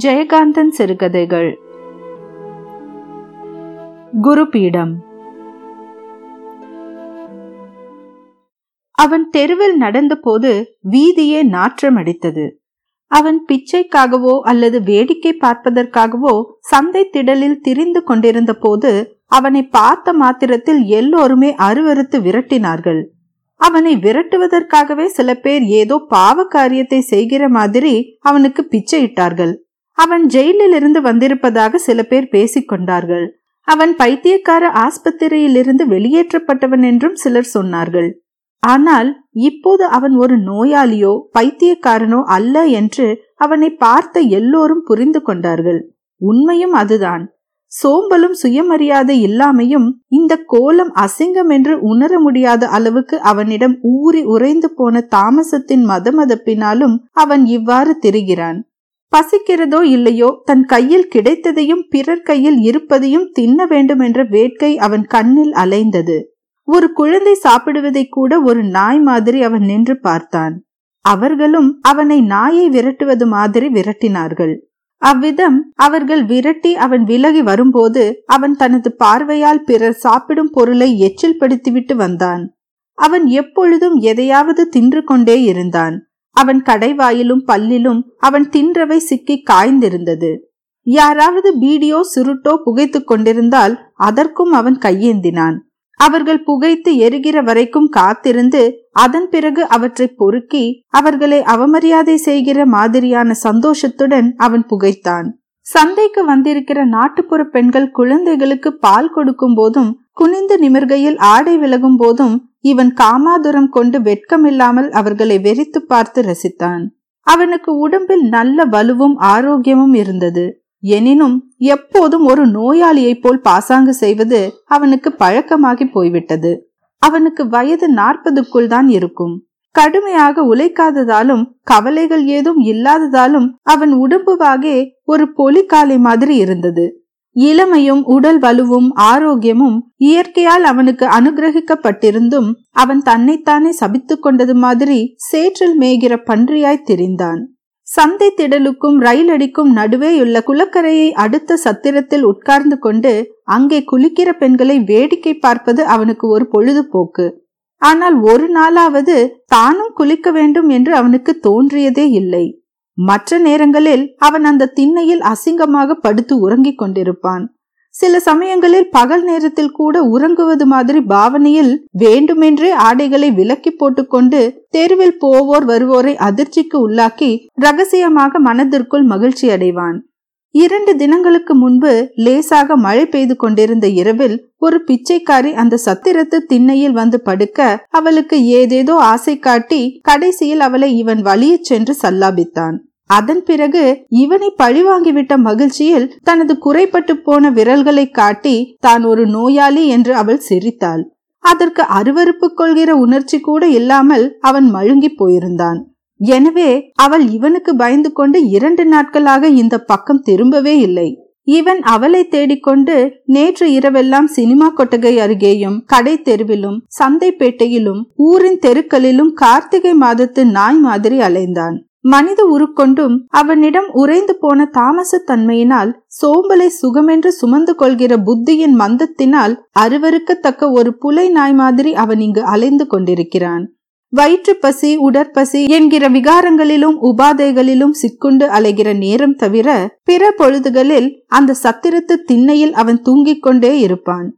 ஜெயகாந்தன் சிறுகதைகள். குருபீடம். அவன் தெருவில் நடந்தபோது வீதியே நாற்றமடித்தது. அவன் பிச்சைக்காகவோ அல்லது வேடிக்கை பார்ப்பதற்காகவோ சந்தை திடலில் திரிந்து கொண்டிருந்த போது அவனை பார்த்த மாத்திரத்தில் எல்லோருமே அருவறுத்து விரட்டினார்கள். அவனை விரட்டுவதற்காகவே சில பேர் ஏதோ பாவ காரியத்தை செய்கிற மாதிரி அவனுக்கு பிச்சையிட்டார்கள். அவன் ஜெயிலில் இருந்து வந்திருப்பதாக சில பேர் பேசிக்கொண்டார்கள் அவன் பைத்தியக்கார ஆஸ்பத்திரியில் இருந்து வெளியேற்றப்பட்டவன் என்றும் சிலர் சொன்னார்கள். ஆனால் இப்போது அவன் ஒரு நோயாளியோ பைத்தியக்காரனோ அல்ல என்று அவனை பார்த்த எல்லோரும் புரிந்து கொண்டார்கள். உண்மையும் அதுதான். சோம்பலும் சுயமரியாதை இல்லாமையும் இந்த கோலம் அசிங்கம் என்று உணர முடியாத அளவுக்கு அவனிடம் ஊறி உறைந்து போன தாமசத்தின் மதமதப்பினாலும் அவன் இவ்வாறு திரிகிறான். பசிக்கிறதோ இல்லையோ தன் கையில் கிடைத்ததையும் பிறர் கையில் இருப்பதையும் தின்ன வேண்டும் என்ற வேட்கை அவன் கண்ணில் அலைந்தது. ஒரு குழந்தை சாப்பிடுவதை கூட ஒரு நாய் மாதிரி அவன் நின்று பார்த்தான். அவர்களும் அவனை நாயை விரட்டுவது மாதிரி விரட்டினார்கள். அவ்விதம் அவர்கள் விரட்டி அவன் விலகி வரும்போது அவன் தனது பார்வையால் பிறர் சாப்பிடும் பொருளை எச்சில் படுத்திவிட்டு வந்தான். அவன் எப்பொழுதும் எதையாவது தின்று கொண்டே இருந்தான். அவன் கடைவாயிலும் பல்லிலும் அவன் தின்றவை சிக்கி காய்ந்திருந்தது. யாராவது பீடியோ சுருட்டோ புகைத்து கொண்டிருந்தால் அதற்கும் அவன் கையேந்தினான். அவர்கள் புகைத்து எரிகிற வரைக்கும் காத்திருந்து அதன் பிறகு அவற்றை பொறுக்கி அவர்களை அவமரியாதை செய்கிற மாதிரியான சந்தோஷத்துடன் அவன் புகைத்தான். சந்தைக்கு வந்திருக்கிற நாட்டுப்புற பெண்கள் குழந்தைகளுக்கு பால் கொடுக்கும் போதும் குனிந்து நிமிர்கையில் ஆடை விலகும் போதும் இவன் காமாதுரம் கொண்டு வெட்கமில்லாமல் அவர்களை வெறித்து பார்த்து ரசித்தான். அவனுக்கு உடம்பில் நல்ல வலுவும் ஆரோக்கியமும் இருந்தது. எனினும் எப்போதும் ஒரு நோயாளியைப் போல் பாசாங்கு செய்வது அவனுக்கு பழக்கமாகி போய்விட்டது. அவனுக்கு வயது நாற்பதுக்குள் தான் இருக்கும். கடுமையாக உழைக்காததாலும் கவலைகள் ஏதும் இல்லாததாலும் அவன் உடம்புவாகே ஒரு பொலிக்காலை மாதிரி இருந்தது. இளமையும் உடல் வலுவும் ஆரோக்கியமும் இயற்கையால் அவனுக்கு அனுகிரகிக்கப்பட்டிருந்தும் அவன் தன்னைத்தானே சபித்து கொண்டது மாதிரி சேற்றில் மேய்கிற பன்றியாய் திரிந்தான். சந்தை திடலுக்கும் ரயில் அடிக்கும் நடுவேயுள்ள குளக்கரையை அடுத்த சத்திரத்தில் உட்கார்ந்து கொண்டு அங்கே குளிக்கிற பெண்களை வேடிக்கை பார்ப்பது அவனுக்கு ஒரு பொழுதுபோக்கு. ஆனால் ஒரு நாளாவது தானும் குளிக்க வேண்டும் என்று அவனுக்கு தோன்றியதே இல்லை. மற்ற நேரங்களில் அவன் அந்த திண்ணையில் அசிங்கமாக படுத்து உறங்கிக் கொண்டிருப்பான். சில சமயங்களில் பகல் நேரத்தில் கூட உறங்குவது மாதிரி பாவனையில் வேண்டுமென்றே ஆடைகளை விலக்கி போட்டுக்கொண்டு தெருவில் போவோர் வருவோரை அதிர்ச்சிக்கு உள்ளாக்கி ரகசியமாக மனதிற்குள் மகிழ்ச்சி அடைவான் இரண்டு தினங்களுக்கு முன்பு லேசாக மழை பெய்து கொண்டிருந்த இரவில் ஒரு பிச்சைக்காரி அந்த சத்திரத்து திண்ணையில் வந்து படுக்க அவளுக்கு ஏதேதோ ஆசை காட்டி கடைசியில் அவளை இவன் வழியே சென்று சல்லாபித்தான். அதன் பிறகு இவனை பழிவாங்கிவிட்ட மகிழ்ச்சியில் தனது குறைப்பட்டு போன விரல்களை காட்டி தான் ஒரு நோயாளி என்று அவள் சிரித்தாள். அதற்கு அருவறுப்பு கொள்கிற உணர்ச்சி கூட இல்லாமல் அவன் மழுங்கி போயிருந்தான். எனவே அவள் இவனுக்கு பயந்து கொண்டு இரண்டு நாட்களாக இந்த பக்கம் திரும்பவே இல்லை. இவன் அவளை தேடிக்கொண்டு நேற்று இரவெல்லாம் சினிமா கொட்டகை அருகேயும் கடை தெருவிலும் சந்தைப்பேட்டையிலும் ஊரின் தெருக்களிலும் கார்த்திகை மாதத்து நாய் மாதிரி அலைந்தான். மனித உருக்கொண்டும் அவனிடம் உறைந்து போன தாமச தன்மையினால் சோம்பலை சுகமென்று சுமந்து கொள்கிற புத்தியின் மந்தத்தினால் அருவருக்கத்தக்க ஒரு புலை நாய் மாதிரி அவன் இங்கு அலைந்து கொண்டிருக்கிறான். வயிற்று பசி உடற்பசி என்கிற விகாரங்களிலும் உபாதைகளிலும் சிக்குண்டு அலைகிற நேரம் தவிர பிற பொழுதுகளில் அந்த சத்திரத்து திண்ணையில் அவன் தூங்கிக் கொண்டே இருப்பான்.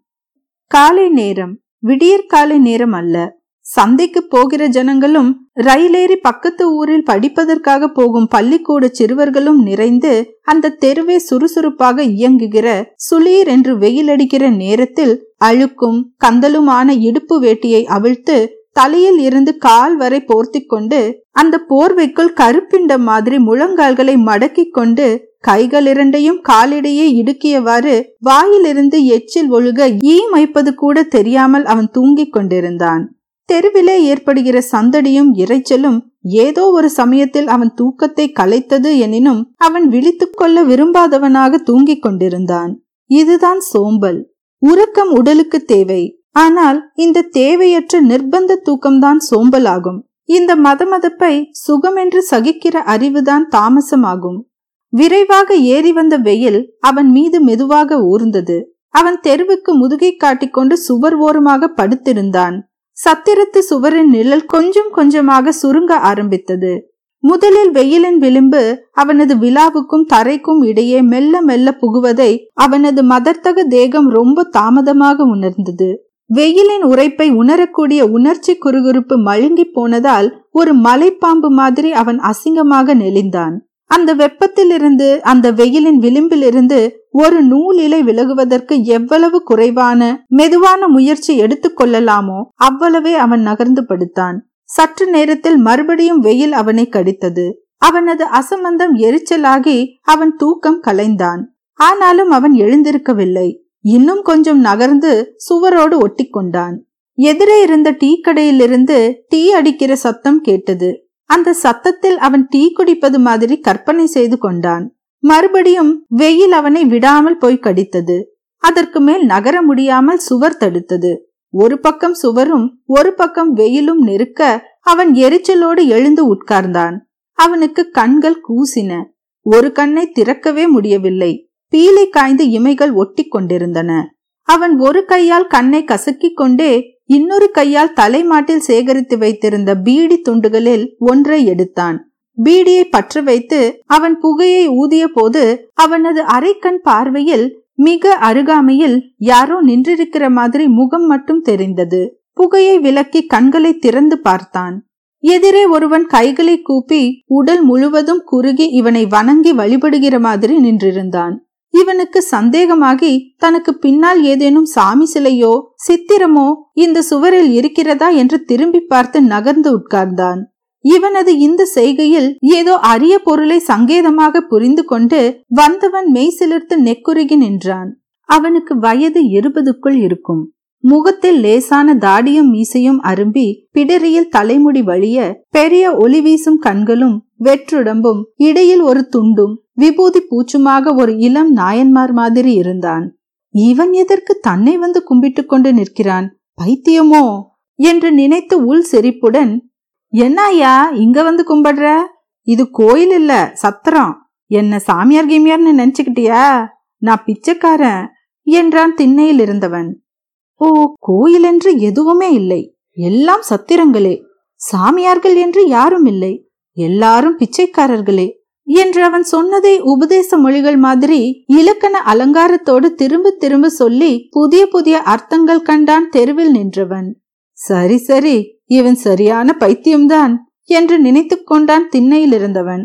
காலை நேரம் விடியற் காலை நேரம் அல்ல. சந்தைக்கு போகிற ஜனங்களும் ரயிலேறி பக்கத்து ஊரில் படிப்பதற்காக போகும் பள்ளிக்கூட சிறுவர்களும் நிறைந்து அந்த தெருவே சுறுசுறுப்பாக இயங்குகிற சுளீர் என்று வெயிலடிக்கிற நேரத்தில் அழுக்கும் கந்தலுமான இடுப்பு வேட்டியை அவிழ்த்து தலையில் இருந்து கால் வரை போர்த்தி கொண்டு அந்த போர்வைக்குள் கருப்பிண்டம் மாதிரி முழங்கால்களை மடக்கிக் கொண்டு கைகள் இரண்டையும் காலிடையே இடுக்கியவாறு வாயிலிருந்து எச்சில் ஒழுக ஈ மைப்பது கூட தெரியாமல் அவன் தூங்கிக் கொண்டிருந்தான். தெருவிலே ஏற்படுகிற சந்தடியும் இறைச்சலும் ஏதோ ஒரு சமயத்தில் அவன் தூக்கத்தை கலைத்தது எனினும் அவன் விழித்துக் கொள்ள விரும்பாதவனாக தூங்கிக் கொண்டிருந்தான். இதுதான் சோம்பல். உறக்கம் உடலுக்கு தேவை. ஆனால் இந்த தேவையற்ற நிர்பந்த தூக்கம்தான் சோம்பலாகும். இந்த மதமதப்பை சுகமென்று சகிக்கிற அறிவுதான் தாமசமாகும். விரைவாக ஏறி வந்த வெயில் அவன் மீது மெதுவாக ஊர்ந்தது. அவன் தெருவுக்கு முதுகை காட்டிக்கொண்டு சுவர் ஓரமாக படுத்திருந்தான். சத்திரத்து சுவரின் நிழல் கொஞ்சம் கொஞ்சமாக சுருங்க ஆரம்பித்தது. முதலில் வெயிலின் விளிம்பு அவனது விழாவுக்கும் தரைக்கும் இடையே மெல்ல மெல்ல புகுவதை அவனது மதர்த்தக தேகம் ரொம்ப தாமதமாக உணர்ந்தது. வெயிலின் உரைப்பை உணரக்கூடிய உணர்ச்சி குறுகுறுப்பு மழுங்கி போனதால் ஒரு மலைப்பாம்பு மாதிரி அவன் அசிங்கமாக நெளிந்தான். அந்த வெப்பத்திலிருந்து அந்த வெயிலின் விளிம்பிலிருந்து ஒரு நூல் இலை விலகுவதற்கு எவ்வளவு குறைவான மெதுவான முயற்சி எடுத்துக்கொள்ளலாமோ அவ்வளவே அவன் நகர்ந்து படுத்தான். சற்று நேரத்தில் மறுபடியும் வெயில் அவனை கடித்தது. அவனது அசமந்தம் எரிச்சலாகி அவன் தூக்கம் கலைந்தான். ஆனாலும் அவன் எழுந்திருக்கவில்லை. இன்னும் கொஞ்சம் நகர்ந்து சுவரோடு ஒட்டி கொண்டான் எதிரே இருந்த டீ கடையிலிருந்து டீ அடிக்கிற சத்தம் கேட்டது. அந்த சத்தத்தில் அவன் டீ குடிப்பது மாதிரி கற்பனை செய்து கொண்டான். மறுபடியும் வெயில் அவனை விடாமல் போய் கடித்தது. அதற்கு மேல் நகர முடியாமல் சுவர் தடுத்தது. ஒரு பக்கம் சுவரும் ஒரு பக்கம் வெயிலும் நெருக்க அவன் எரிச்சலோடு எழுந்து உட்கார்ந்தான். அவனுக்கு கண்கள் கூசின. ஒரு கண்ணை திறக்கவே முடியவில்லை. பீலை காய்ந்து இமைகள் ஒட்டி கொண்டிருந்தன. அவன் ஒரு கையால் கண்ணை கசக்கிக் கொண்டே இன்னொரு கையால் தலைமாட்டில் சேகரித்து வைத்திருந்த பீடி துண்டுகளில் ஒன்றை எடுத்தான். பீடியை பற்ற வைத்து அவன் புகையை ஊதிய போது அவனது அரைக்கண் பார்வையில் மிக அருகாமையில் யாரோ நின்றிருக்கிற மாதிரி முகம் மட்டும் தெரிந்தது. புகையை விலக்கி கண்களை திறந்து பார்த்தான். எதிரே ஒருவன் கைகளை கூப்பி உடல் முழுவதும் குறுகி இவனை வணங்கி வழிபடுகிற மாதிரி நின்றிருந்தான். இவனுக்கு சந்தேகமாகி தனக்கு பின்னால் ஏதேனும் சாமி சிலையோ சித்திரமோ இந்த சுவரில் இருக்கிறதா என்று திரும்பி பார்த்து நகர்ந்து உட்கார்ந்தான். இவனது இந்த செய்கையில் ஏதோ அரிய பொருளை சங்கேதமாக புரிந்து கொண்டு வந்தவன் மெய் சிலிர்த்து நெக்குருகி நின்றான். அவனுக்கு வயது இருபதுக்குள் இருக்கும். முகத்தில் லேசான தாடியும் மீசையும் அரும்பி பிடரியில் தலைமுடி வழிய பெரிய ஒளி வீசும் கண்களும் வெற்றுடம்பும் இடையில் ஒரு துண்டும் விபூதி பூச்சுமாக ஒரு இளம் நாயன்மார் மாதிரி இருந்தான். இவன் எதற்கு தன்னை வந்து கும்பிட்டு கொண்டு நிற்கிறான்? பைத்தியமோ? என்று நினைத்து உள் செறிப்புடன் என்னையா இங்க வந்து கும்பிடுற? இது கோயில் இல்ல சத்திரம். என்ன சாமியார் கிமியார்னு நினைச்சுக்கிட்டியா? நான் பிச்சைக்காரன் என்றான் திண்ணையில் இருந்தவன். ஓ கோயில் என்று எதுவுமே இல்லை. எல்லாம் சத்திரங்களே. சாமியார்கள் என்று யாரும் இல்லை. எல்லாரும் பிச்சைக்காரர்களே என்று அவன் சொன்னதை உபதேச மொழிகள் மாதிரி இலக்கண அலங்காரத்தோடு திரும்ப திரும்ப சொல்லி புதிய புதிய அர்த்தங்கள் கண்டான் தெருவில் நின்றவன். சரி சரி இவன் சரியான பைத்தியம்தான் என்று நினைத்து கொண்டான் திண்ணையில் இருந்தவன்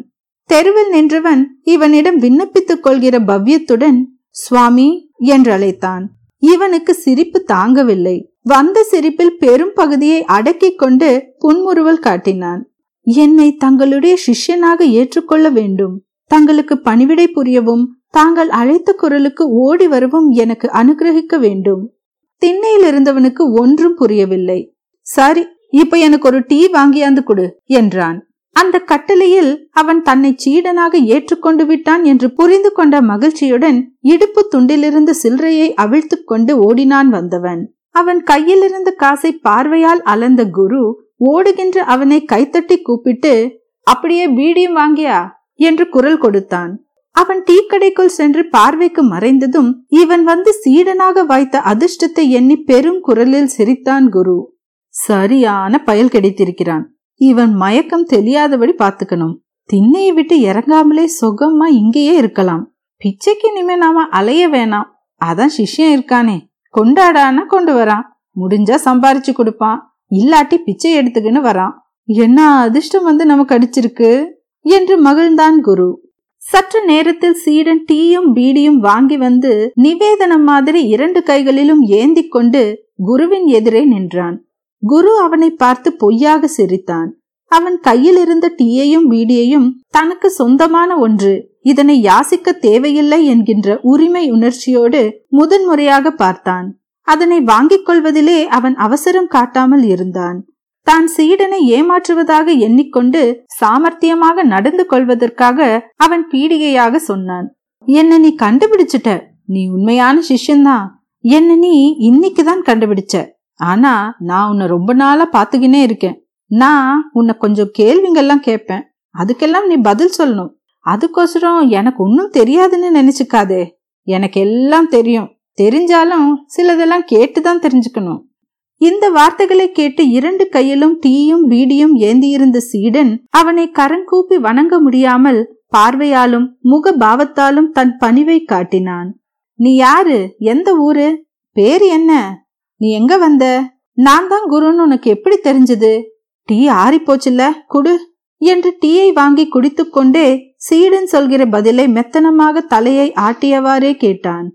தெருவில் நின்றவன் இவனிடம் விண்ணப்பித்துக் கொள்கிற பவ்யத்துடன் சுவாமி என்று அழைத்தான் இவனுக்கு சிரிப்பு தாங்கவில்லை. வந்த சிரிப்பில் பெரும் பகுதியை அடக்கிக் கொண்டு புன்முறுவல் காட்டினான். என்னை தங்களுடைய சிஷ்யனாக ஏற்றுக்கொள்ள வேண்டும். தங்களுக்கு பணிவிடை புரியவும் தாங்கள் அழைத்த குரலுக்கு ஓடி வரவும் எனக்கு அனுகிரகிக்க வேண்டும். திண்ணையில் இருந்தவனுக்கு ஒன்றும் புரியவில்லை. சரி இப்ப எனக்கு ஒரு டீ வாங்கியாந்து கொடு என்றான். அந்த கட்டளையில் அவன் தன்னை சீடனாக ஏற்றுக்கொண்டு விட்டான் என்று புரிந்து கொண்ட மகிழ்ச்சியுடன் இடுப்பு துண்டிலிருந்து சில்லறையை அவிழ்த்து கொண்டு ஓடினான் வந்தவன். அவன் கையிலிருந்த காசை பார்வையால் அலந்த குரு ஓடுகின்ற அவனை கைத்தட்டி கூப்பிட்டு அப்படியே பீடியும் வாங்கியா? என்று குரல் கொடுத்தான். அவன் டீக்கடைக்குள் சென்று பார்வைக்கு மறைந்ததும் இவன் வந்து சீடனாக வாய்த்த அதிர்ஷ்டத்தை எண்ணி பெரும் குரலில் சிரித்தான் குரு. சரியான பயல் கிடைத்திருக்கிறான். இவன் மயக்கம் தெரியாதபடி பாத்துக்கணும் திண்ணையை விட்டு இறங்காமலே சுகமா இங்கேயே இருக்கலாம். பிச்சைக்கு இனிமே நாம அலைய வேணாம். அதான் சிஷ்யம் இருக்கானே. கொண்டாடானா கொண்டு வரான். முடிஞ்சா சம்பாரிச்சு கொடுப்பான். இல்லாட்டி பிச்சை எடுத்துக்கின்னு வரான். என்ன அதிர்ஷ்டம் வந்து நமக்கு அடிச்சிருக்கு? என்று மகிழ்ந்தான் குரு. சற்று நேரத்தில் சீடன் டீயும் பீடியும் வாங்கி வந்து நிவேதனம் மாதிரி இரண்டு கைகளிலும் ஏந்தி கொண்டு குருவின் எதிரே நின்றான். குரு அவனை பார்த்து பொய்யாக சிரித்தான். அவன் கையில் இருந்த டீயையும் பீடியையும் தனக்கு சொந்தமான ஒன்று இதனை யாசிக்க தேவையில்லை என்கின்ற உரிமை உணர்ச்சியோடு முதன்முறையாக பார்த்தான். அதனை வாங்கிக் கொள்வதிலே அவன் அவசரம் காட்டாமல் இருந்தான். தான் சீடனை ஏமாற்றுவதாக எண்ணிக்கொண்டு சாமர்த்தியமாக நடந்து கொள்வதற்காக அவன் பீடிகையாக சொன்னான். என்ன நீ கண்டுபிடிச்சிட்ட. நீ உண்மையான சிஷ்யன்தான். என்ன நீ இன்னைக்குதான் கண்டுபிடிச்ச. ஆனா நான் உன்னை ரொம்ப நாளா பாத்துக்கினே இருக்கேன். நான் உன்னை கொஞ்சம் கேள்விங்கெல்லாம் கேட்பேன். அதுக்கெல்லாம் நீ பதில் சொல்லணும். அதுக்கோசரம் எனக்கு ஒன்றும் தெரியாதுன்னு நினைச்சுக்காதே. எனக்கு எல்லாம் தெரியும். தெரிஞ்சாலும் சிலதெல்லாம் கேட்டுதான் தெரிஞ்சுக்கணும். இந்த வார்த்தைகளை கேட்டு இரண்டு கையிலும் டீயும் பீடியும் ஏந்தியிருந்த சீடன் அவனை கரங்கூப்பி வணங்க முடியாமல் பார்வையாலும் முக பாவத்தாலும் தன் பணிவை காட்டினான். நீ யாரு? எந்த ஊரு? பேரு என்ன? நீ எங்க வந்த? நான் தான் குருன்னு உனக்கு எப்படி தெரிஞ்சது? டீ ஆறி போச்சுல்ல குடு. என்று டீயை வாங்கி குடித்துக்கொண்டே சீடன் சொல்கிற பதிலை மெத்தனமாக தலையை ஆட்டியவாறே கேட்டான்.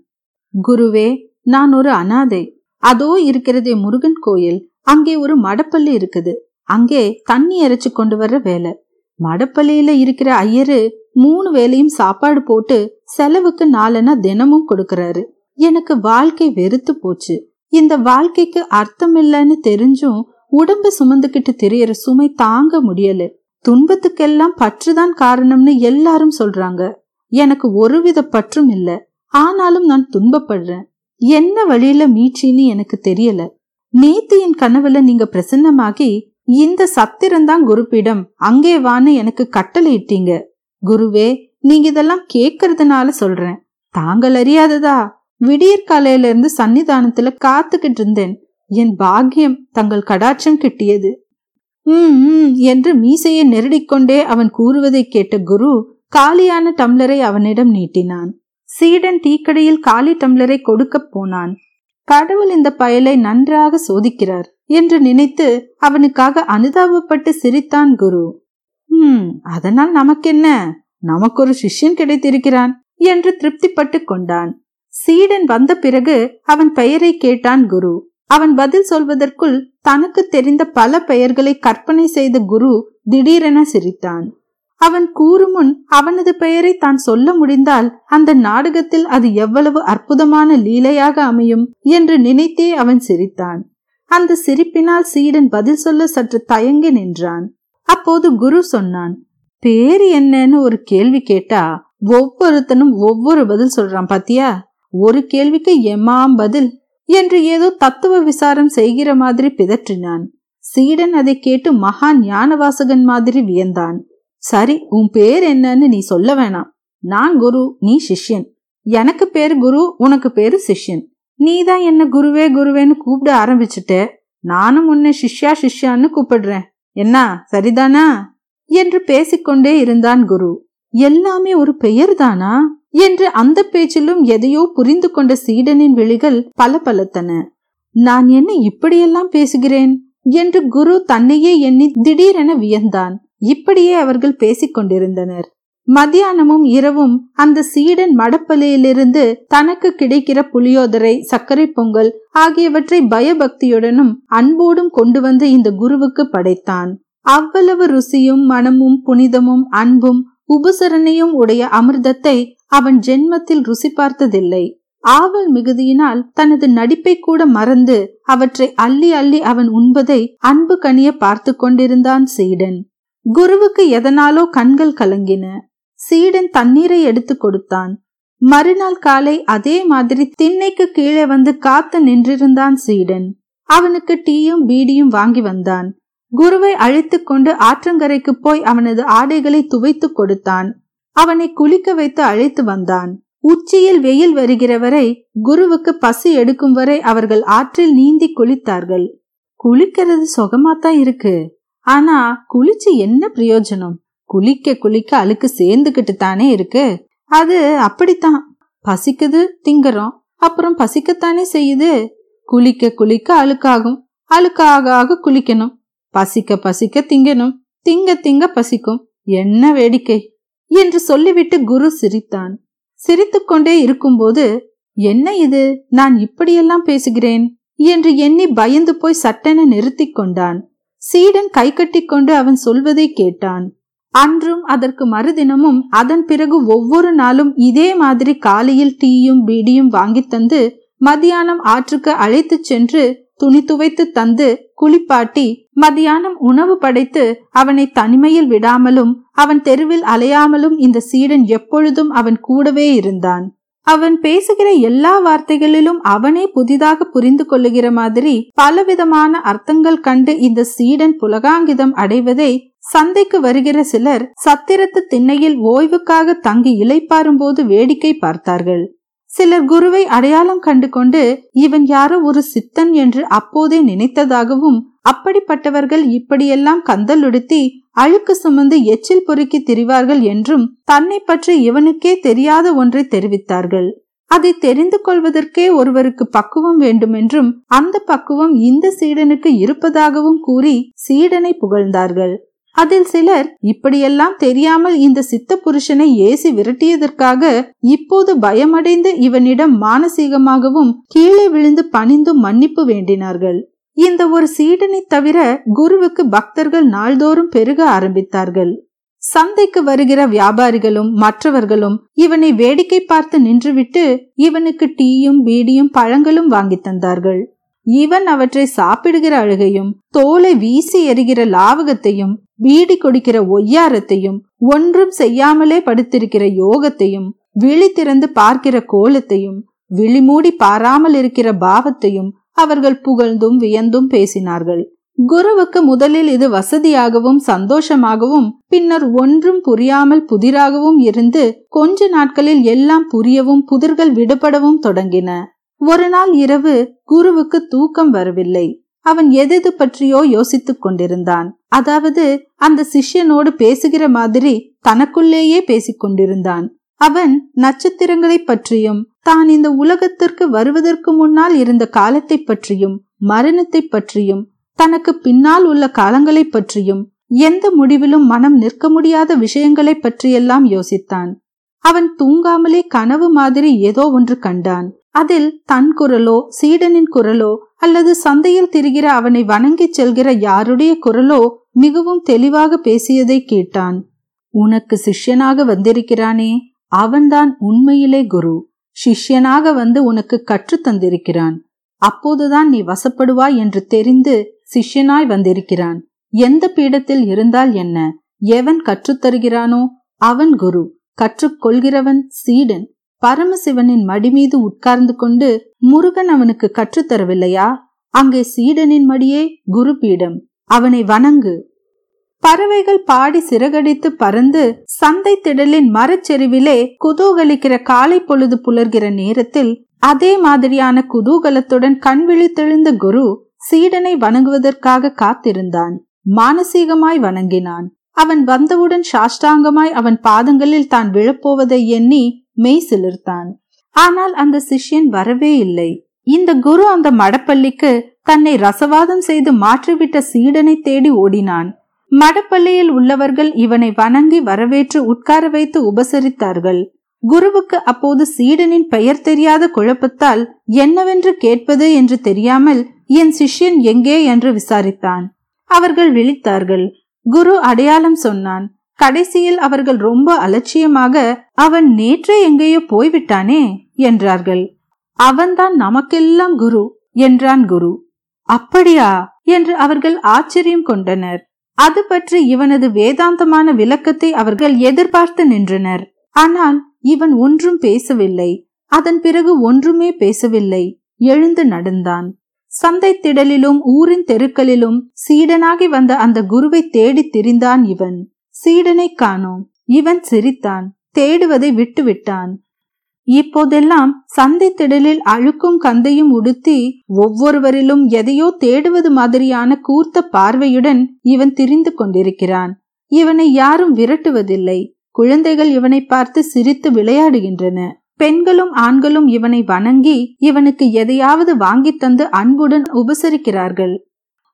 குருவே நான் ஒரு அனாதை. அதோ இருக்கிறதே முருகன் கோயில். அங்கே ஒரு மடப்பள்ளி இருக்குது. அங்கே தண்ணி இறைச்சு கொண்டு வர்ற வேலை. மடப்பள்ளியில இருக்கிற ஐயரு மூணு வேலையும் சாப்பாடு போட்டு செலவுக்கு நாலனா தினமும் கொடுக்கறாரு. எனக்கு வாழ்க்கை வெறுத்து போச்சு. இந்த வாழ்க்கைக்கு அர்த்தம் இல்லைன்னு தெரிஞ்சும் உடம்ப சுமந்துக்கிட்டு தெரியற சுமை தாங்க முடியல. துன்பத்துக்கெல்லாம் பற்றுதான் காரணம்னு எல்லாரும் சொல்றாங்க. எனக்கு ஒருவித பற்றும் இல்ல. ஆனாலும் நான் துன்பப்படுறேன். என்ன வழியில மீட்சின்னு எனக்கு தெரியல. நேத்து என் கனவுல நீங்க பிரசன்னமாகி இந்த சத்திரம்தான் குருப்பிடம் அங்கே வான்னு எனக்கு கட்டளை இட்டீங்க குருவே நீங்க இதெல்லாம் கேக்குறதுனால சொல்றேன். தாங்கள் அறியாததா? விடியற் காலையிலிருந்து சன்னிதானத்துல காத்துக்கிட்டு இருந்தேன். என் பாக்கியம் தங்கள் கடாட்சம் கிட்டியது. உம் உம் என்று மீசையை நெருடிக்கொண்டே அவன் கூறுவதை கேட்ட குரு காலியான டம்ளரை அவனிடம் நீட்டினான். சீடன் டீக்கடையில் காலி டம்ளரை கொடுக்க போனான். கடவுள் இந்த பயலை நன்றாக சோதிக்கிறார் என்று நினைத்து அவனுக்காக அனுதாபப்பட்டு சிரித்தான் குரு. ஹம் அதனால் நமக்கென்ன? நமக்கு ஒரு சிஷ்யன் கிடைத்திருக்கிறான் என்று திருப்திப்பட்டு கொண்டான். சீடன் வந்த பிறகு அவன் பெயரை கேட்டான் குரு. அவன் பதில் சொல்வதற்குள் தனக்கு தெரிந்த பல பெயர்களை கற்பனை செய்த குரு திடீரென சிரித்தான். அவன் கூறுமுன் அவனது பெயரை தான் சொல்ல முடிந்தால் அந்த நாடகத்தில் அது எவ்வளவு அற்புதமான லீலையாக அமையும் என்று நினைத்தே அவன் சிரித்தான். அந்த சிரிப்பினால் சீடன் பதில் சொல்ல சற்று தயங்கி நின்றான். அப்போது குரு சொன்னான் பேர் என்னன்னு ஒரு கேள்வி கேட்டா ஒவ்வொருத்தனும் ஒவ்வொரு பதில் சொல்றான் பாத்தியா? ஒரு கேள்விக்கு எம்மாம் பதில் என்று ஏதோ தத்துவ விசாரம் செய்கிற மாதிரி பிதற்றினான். சீடன் அதை கேட்டு மகா ஞானவாசகன் மாதிரி வியந்தான். சரி உன் பேர் என்னன்னு நீ சொல்ல வேணாம். நான் குரு நீ சிஷ்யன். எனக்கு பேரு குரு உனக்கு பேரு சிஷ்யன். நீ தான் என்ன குருவே குருவேன்னு கூப்பிட ஆரம்பிச்சுட்ட நானும் உன்னை சிஷ்யா சிஷ்யான்னு கூப்பிடுறேன். என்ன சரிதானா? என்று பேசிக்கொண்டே இருந்தான் குரு. எல்லாமே ஒரு பெயர் தானா என்று அந்த பேச்சிலும் எதையோ புரிந்து கொண்ட சீடனின் விழிகள் பல பலத்தன நான் என்ன இப்படியெல்லாம் பேசுகிறேன்? என்று குரு தன்னையே எண்ணி திடீரென வியந்தான். இப்படியே அவர்கள் பேசிக் கொண்டிருந்தனர். மத்தியானமும் இரவும் அந்த சீடன் மடப்பலையிலிருந்து தனக்கு கிடைக்கிற புளியோதரை சர்க்கரை பொங்கல் ஆகியவற்றை பயபக்தியுடனும் அன்போடும் கொண்டு வந்து இந்த குருவுக்கு படைத்தான். அவ்வளவு ருசியும் மனமும் புனிதமும் அன்பும் உபசரணையும் உடைய அமிர்தத்தை அவன் ஜென்மத்தில் ருசி பார்த்ததில்லை. ஆவல் மிகுதியினால் தனது நடிப்பை கூட மறந்து அவற்றை அள்ளி அள்ளி அவன் உண்பதை அன்பு கனிய பார்த்து கொண்டிருந்தான் சீடன். குருவுக்கு எதனாலோ கண்கள் கலங்கின. சீடன் தண்ணீரை எடுத்து கொடுத்தான். மறுநாள் காலை அதே மாதிரி திண்ணைக்கு கீழே வந்து காத்து நின்றிருந்தான் சீடன். அவனுக்கு டீயும் பீடியும் வாங்கி வந்தான். குருவை அழைத்து கொண்டு ஆற்றங்கரைக்கு போய் அவனது ஆடைகளை துவைத்து கொடுத்தான். அவனை குளிக்க வைத்து அழைத்து வந்தான். உச்சியில் வெயில் வருகிற வரை குருவுக்கு பசி எடுக்கும் வரை அவர்கள் ஆற்றில் நீந்தி குளித்தார்கள். குளிக்கிறது சுகமாத்தான் இருக்கு. ஆனா குளிச்சு என்ன பிரயோஜனம்? குளிக்க குளிக்க அழுக்கு சேர்ந்துகிட்டு தானே இருக்கு? அது அப்படித்தான். பசிக்குது திங்கறோம். அப்புறம் பசிக்கத்தானே செய்யுது? குளிக்க குளிக்க அழுக்காகும். அழுக்காக ஆக குளிக்கணும். பசிக்க பசிக்க திங்கணும். திங்க திங்க பசிக்கும். என்ன வேடிக்கை? என்று சொல்லிவிட்டு குரு சிரித்தான். சிரித்துக்கொண்டே இருக்கும்போது என்ன இது? நான் இப்படியெல்லாம் பேசுகிறேன்? என்று எண்ணி பயந்து போய் சட்டென நிறுத்தி கொண்டான். சீடன் கை கொண்டு அவன் சொல்வதை கேட்டான். அன்றும் அதற்கு மறுதினமும் அதன் பிறகு ஒவ்வொரு நாளும் இதே மாதிரி காலையில் டீயும் பீடியும் வாங்கி தந்து மதியானம் ஆற்றுக்கு அழைத்துச் சென்று துணி துவைத்து தந்து குளிப்பாட்டி மதியானம் உணவு படைத்து அவனை தனிமையில் விடாமலும் அவன் தெருவில் அலையாமலும் இந்த சீடன் எப்பொழுதும் அவன் கூடவே இருந்தான். அவன் பேசுகிற எல்லா வார்த்தைகளிலும் அவனே புதிதாக புரிந்து கொள்ளுகிற மாதிரி பலவிதமான அர்த்தங்கள் கண்டு இந்த சீடன் புலகாங்கிதம் அடைவதை சந்தைக்கு வருகிற சிலர் சத்திரத்து திண்ணையில் ஓய்வுக்காக தங்கி இலைப்பாரும் போது வேடிக்கை பார்த்தார்கள். சிலர் குருவை அடையாளம் கண்டு கொண்டு இவன் யாரோ ஒரு சித்தன் என்று அப்போதே நினைத்ததாகவும் அப்படிப்பட்டவர்கள் இப்படியெல்லாம் கந்தலுடுத்தி அழுக்கு சுமந்து எச்சில் பொறுக்கி திரிவார்கள் என்றும் தன்னை பற்றி இவனுக்கே தெரியாத ஒன்றை தெரிவித்தார்கள். அதை தெரிந்து கொள்வதற்கே ஒருவருக்கு பக்குவம் வேண்டுமென்றும் அந்த பக்குவம் இந்த சீடனுக்கு இருப்பதாகவும் கூறி சீடனை புகழ்ந்தார்கள். அதில் சிலர் இப்படியெல்லாம் தெரியாமல் இந்த சித்த புருஷனை ஏசி விரட்டியதற்காக இப்போது பயமடைந்து இவனிடம் மானசீகமாகவும் கீழே விழுந்து பணிந்தும் மன்னிப்பு வேண்டினார்கள். இந்த ஒரு சீடனை தவிர குருவுக்கு பக்தர்கள் நாள்தோறும் பெருக ஆரம்பித்தார்கள். சந்தைக்கு வருகிற வியாபாரிகளும் மற்றவர்களும் இவனை வேடிக்கை பார்த்து நின்றுவிட்டு இவனுக்கு டீயும் பீடியும் பழங்களும் வாங்கி தந்தார்கள். இவன் அவற்றை சாப்பிடுகிற அழுகையும் தோலை வீசி எறிகிற லாவகத்தையும் பீடி கொடுக்கிற ஒய்யாரத்தையும் ஒன்றும் செய்யாமலே படுத்திருக்கிற யோகத்தையும் விழி திறந்து பார்க்கிற கோலத்தையும் விழிமூடி பாராமல் இருக்கிற பாவத்தையும் அவர்கள் புகழ்ந்தும் வியந்தும் பேசினார்கள். குருவுக்கு முதலில் இது வசதியாகவும் சந்தோஷமாகவும் பின்னர் ஒன்றும் புரியாமல் புதிராகவும் இருந்து கொஞ்ச நாட்களில் எல்லாம் புரியவும் புதிர்கள் விடுபடவும் தொடங்கின. ஒரு நாள் இரவு குருவுக்கு தூக்கம் வரவில்லை. அவன் எதெது பற்றியோ யோசித்துக் கொண்டிருந்தான். அதாவது அந்த சிஷ்யனோடு பேசுகிற மாதிரி தனக்குள்ளேயே பேசிக் கொண்டிருந்தான். அவன் நட்சத்திரங்களை பற்றியும் தான் இந்த உலகத்திற்கு வருவதற்கு முன்னால் இருந்த காலத்தை பற்றியும் மரணத்தை பற்றியும் தனக்கு பின்னால் உள்ள காலங்களை பற்றியும் எந்த முடிவிலும் மனம் நிற்க முடியாத விஷயங்களை பற்றியெல்லாம் யோசித்தான். அவன் தூங்காமலே கனவு மாதிரி ஏதோ ஒன்று கண்டான். அதில் தன் குரலோ சீடனின் குரலோ அல்லது சந்தையில் திரிகிற அவனை வணங்கிச் செல்கிற யாருடைய குரலோ மிகவும் தெளிவாக பேசியதை கேட்டான். உனக்கு சிஷ்யனாக வந்திருக்கிறானே அவன்தான் உண்மையிலே குரு. சிஷ்யனாக வந்து உனக்கு கற்று தந்திருக்கிறான். அப்போதுதான் நீ வசப்படுவாய் என்று தெரிந்து சிஷ்யனாய் வந்திருக்கிறான். எந்த பீடத்தில் இருந்தால் என்ன? எவன் கற்றுத்தருகிறானோ அவன் குரு. கற்றுக்கொள்கிறவன் சீடன். பரமசிவனின் மடி மீது உட்கார்ந்து கொண்டு முருகன் அவனுக்கு கற்றுத்தரவில்லையா அங்கே சீடனின் மடியே குரு பீடம் அவனை வணங்கு. பறவைகள் பாடி சிறகடித்து பறந்து சந்தை திடலின் மரச்செறிவிலே குதூகலிக்கிற காலை பொழுது புலர்கிற நேரத்தில் அதே மாதிரியான குதூகலத்துடன் கண் விழித்தெழுந்த குரு சீடனை வணங்குவதற்காக காத்திருந்தான். மானசீகமாய் வணங்கினான். அவன் வந்தவுடன் சாஷ்டாங்கமாய் அவன் பாதங்களில் தான் விழப்போவதை எண்ணி மெய் சிலிர்த்தான். ஆனால் அந்த சிஷ்யன் வரவே இல்லை. இந்த குரு அந்த மடப்பள்ளிக்கு தன்னை ரசவாதம் செய்து மாற்றிவிட்ட சீடனை தேடி ஓடினான். மடப்பள்ளியில் உள்ளவர்கள் இவனை வணங்கி வரவேற்று உட்கார வைத்து உபசரித்தார்கள். குருவுக்கு அப்போது சீடனின் பெயர் தெரியாத குழப்பத்தால் என்னவென்று கேட்பது என்று தெரியாமல் என் சிஷ்யன் எங்கே என்று விசாரித்தான். அவர்கள் விழித்தார்கள். குரு அடையாளம் சொன்னான். கடைசியில் அவர்கள் ரொம்ப அலட்சியமாக அவன் நேற்றே எங்கேயோ போய்விட்டானே? என்றார்கள். அவன்தான் நமக்கெல்லாம் குரு என்றான் குரு. அப்படியா? என்று அவர்கள் ஆச்சரியம் கொண்டனர். அது பற்றி இவனது வேதாந்தமான விளக்கத்தை அவர்கள் எதிர்பார்த்து நின்றனர். ஆனால் இவன் ஒன்றும் பேசவில்லை. அதன் பிறகு ஒன்றுமே பேசவில்லை. எழுந்து நடந்தான். சந்தை திடலிலும் ஊரின் தெருக்களிலும் சீடனாகி வந்த அந்த குருவை தேடி திரிந்தான் இவன். சீடனை காணோம். இவன் சிரித்தான் தேடுவதை விட்டுவிட்டான். இப்போதெல்லாம் சந்தை திடலில் அழுக்கும் கந்தையும் உடுத்தி ஒவ்வொருவரிலும் எதையோ தேடுவது மாதிரியான கூர்த்த பார்வையுடன் இவன் திரிந்து கொண்டிருக்கிறான். இவனை யாரும் விரட்டுவதில்லை. குழந்தைகள் இவனை பார்த்து சிரித்து விளையாடுகின்றன. பெண்களும் ஆண்களும் இவனை வணங்கி இவனுக்கு எதையாவது வாங்கி தந்து அன்புடன் உபசரிக்கிறார்கள்.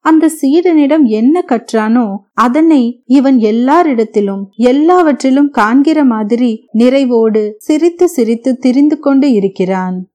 அந்த சீடனிடம் என்ன கற்றானோ அதனை இவன் எல்லாரிடத்திலும் எல்லாவற்றிலும் காண்கிற மாதிரி நிறைவோடு சிரித்து சிரித்து திரிந்து கொண்டு இருக்கிறான்.